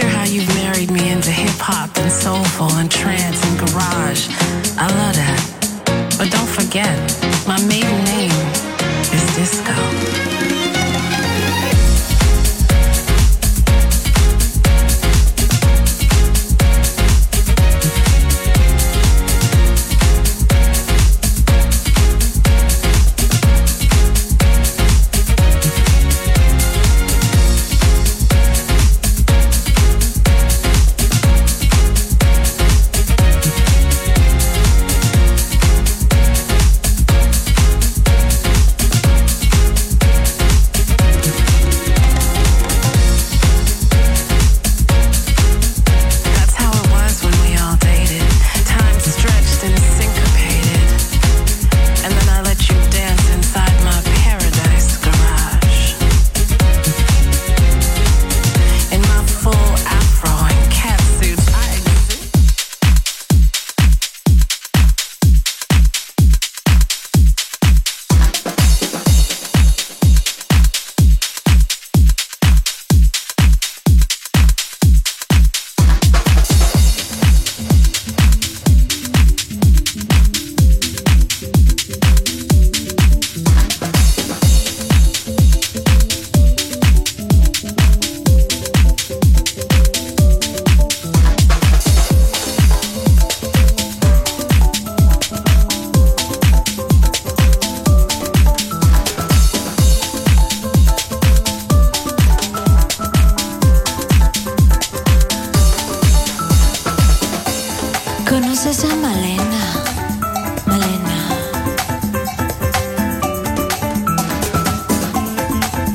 Hear how you've married me into hip hop and soulful and trance and garage. I love that. But don't forget, my maiden name is Disco.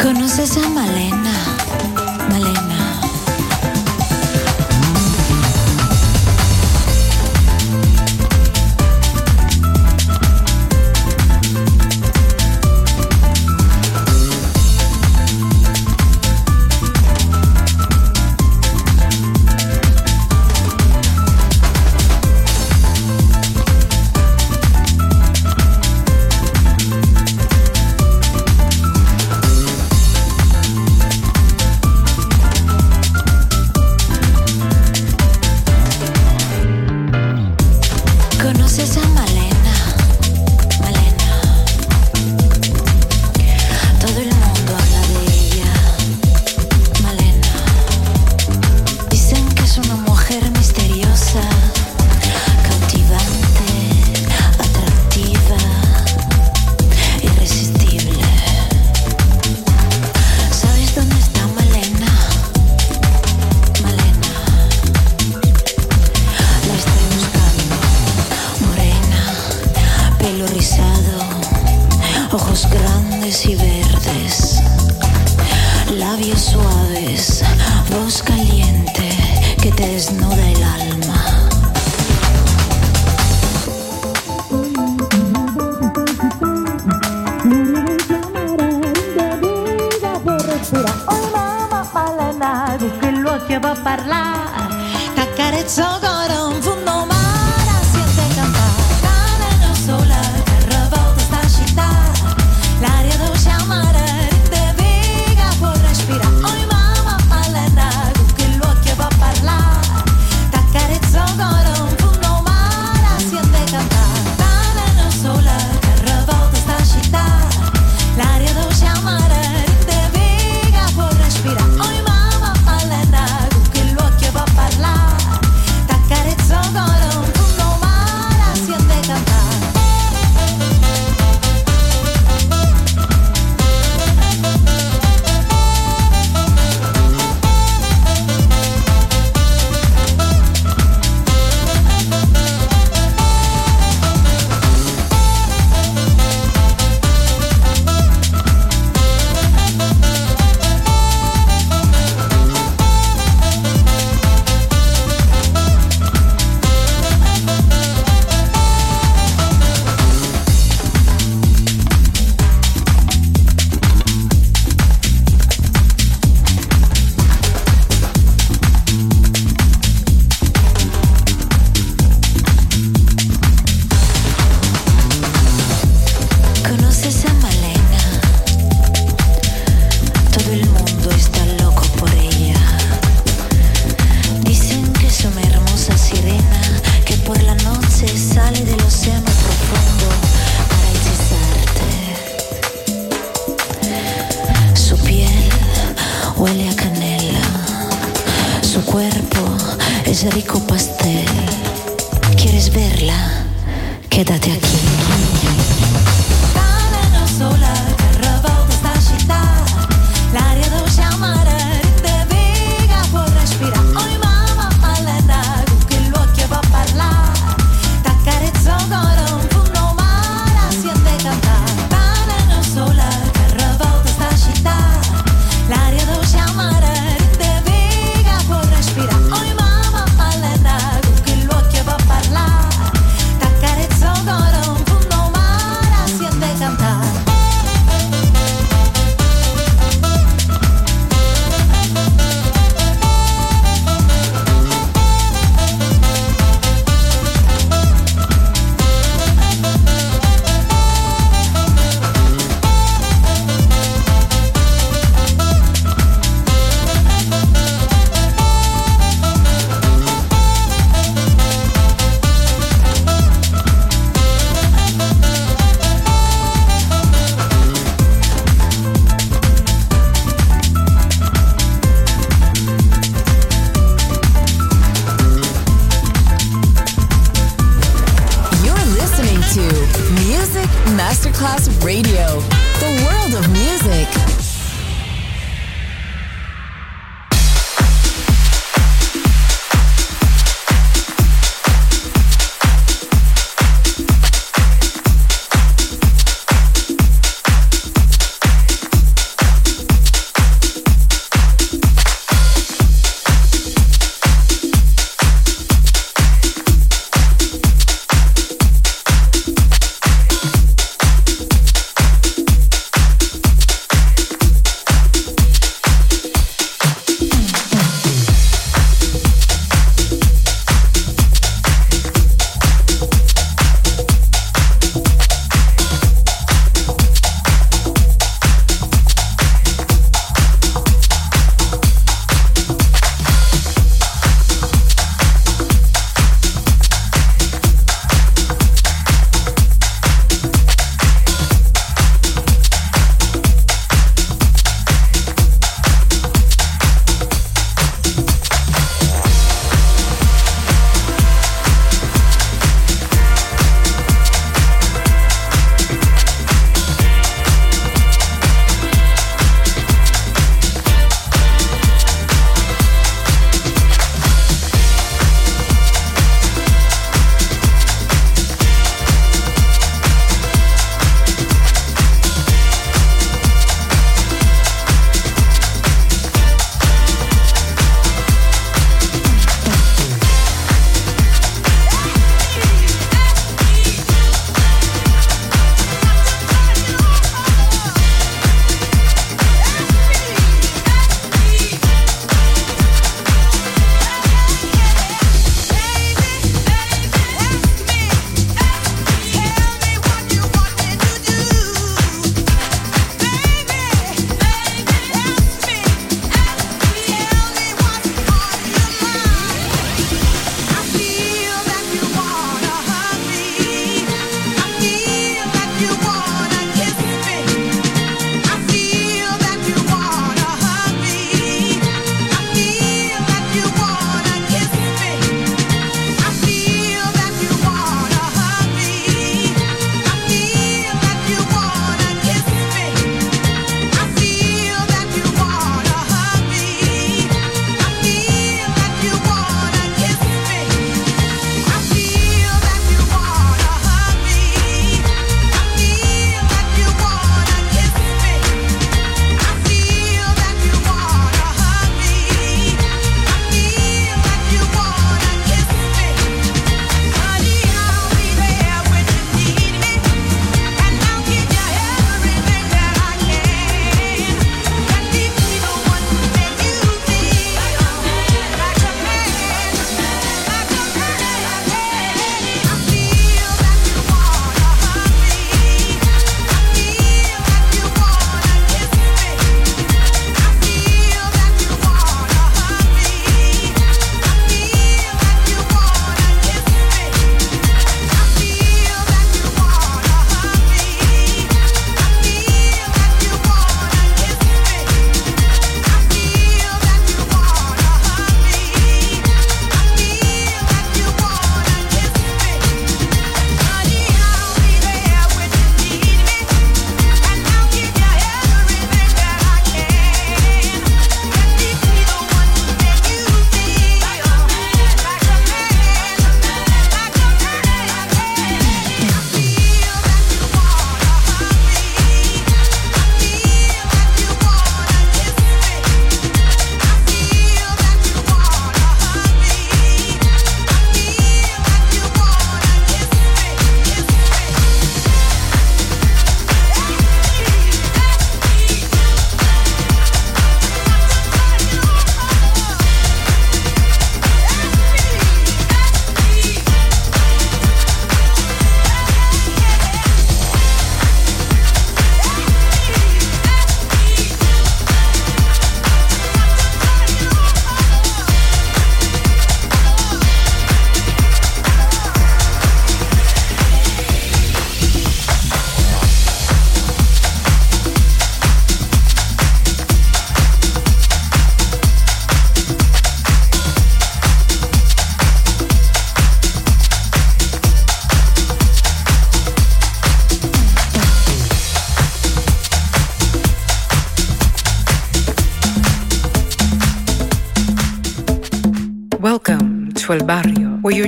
¿Conoces a Malena?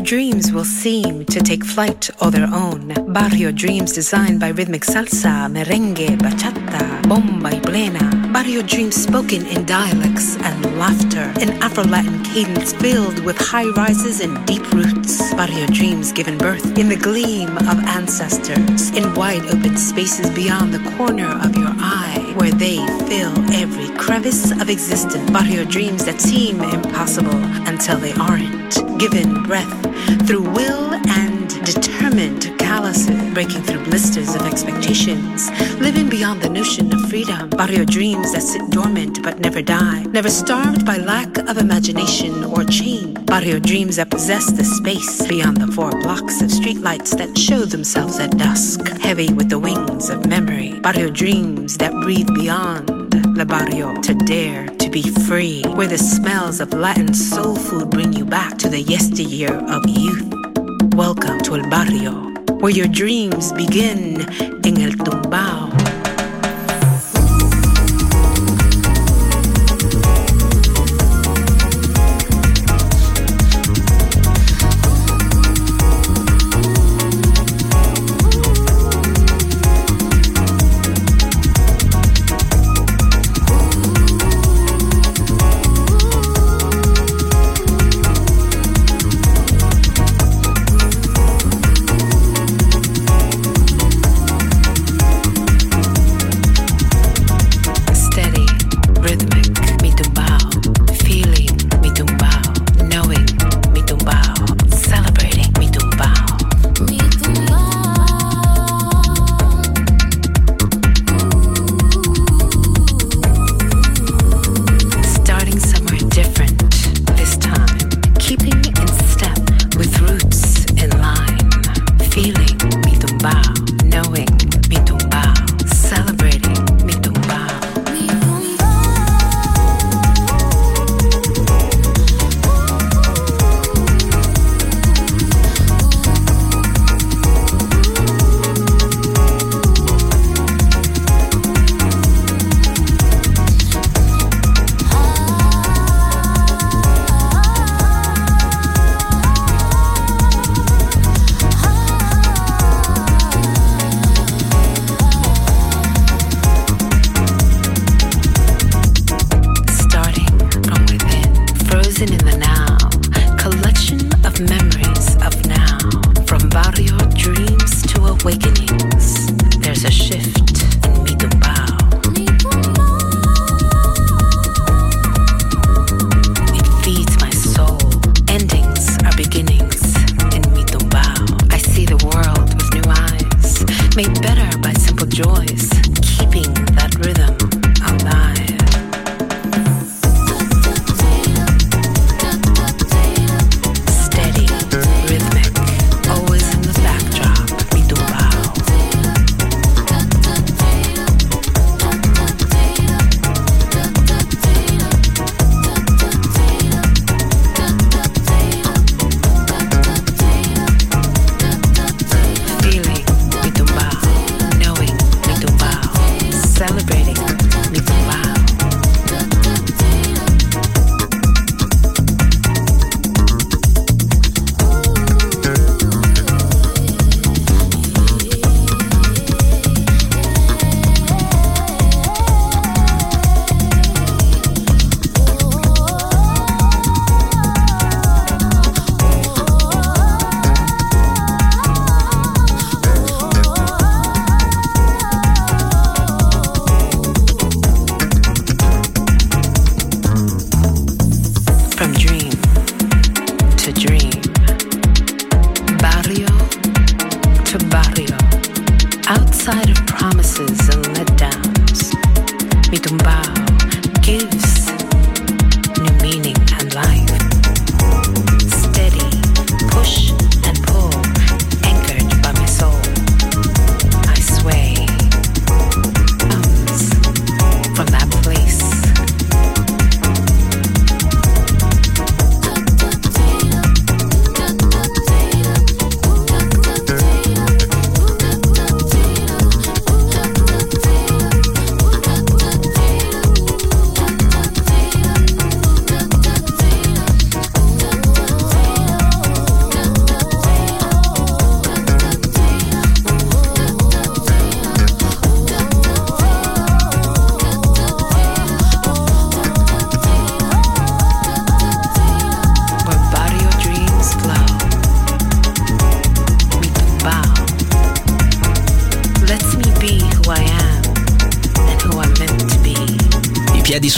Dreams will seem to take flight all their own. Barrio dreams designed by rhythmic salsa, merengue, bachata, bomba y plena. Barrio dreams spoken in dialects and laughter, an Afro-Latin cadence filled with high rises and deep roots. Barrio dreams given birth in the gleam of ancestors, in wide open spaces beyond the corner of your eye, where they fill every crevice of existence. Barrio dreams that seem impossible until they aren't. Given breath through will and determined breaking through blisters of expectations, living beyond the notion of freedom. Barrio dreams that sit dormant but never die, never starved by lack of imagination or change. Barrio dreams that possess the space beyond the four blocks of streetlights that show themselves at dusk, heavy with the wings of memory. Barrio dreams that breathe beyond the barrio to dare to be free, where the smells of Latin soul food bring you back to the yesteryear of youth. Welcome to El Barrio, where your dreams begin in El Tumbao.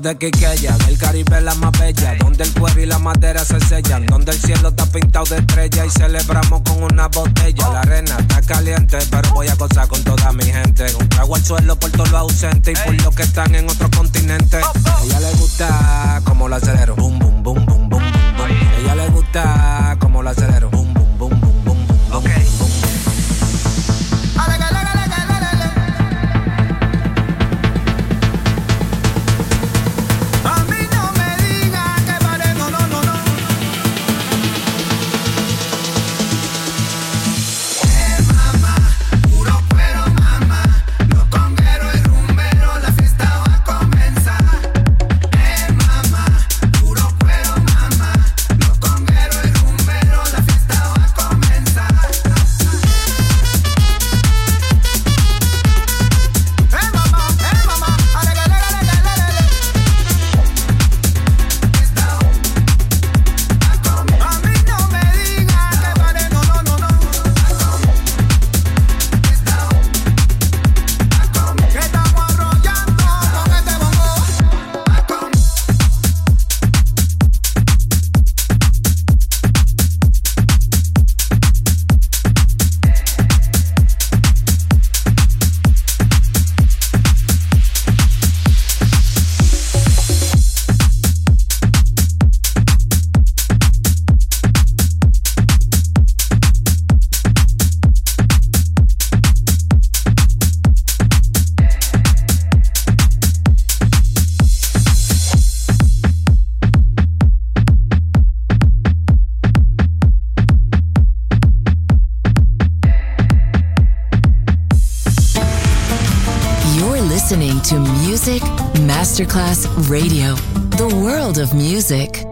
De Quiqueya, del Caribe la más bella, donde el cuero y la madera se sellan, donde el cielo está pintado de estrella y celebramos con una botella. La arena está caliente, pero voy a gozar con toda mi gente. Un trago al suelo por todos los ausentes y por los que están en otros continentes. A ella le gusta como la acelero, boom, boom, boom, boom, boom, boom. Ella le gusta como la acelero, music.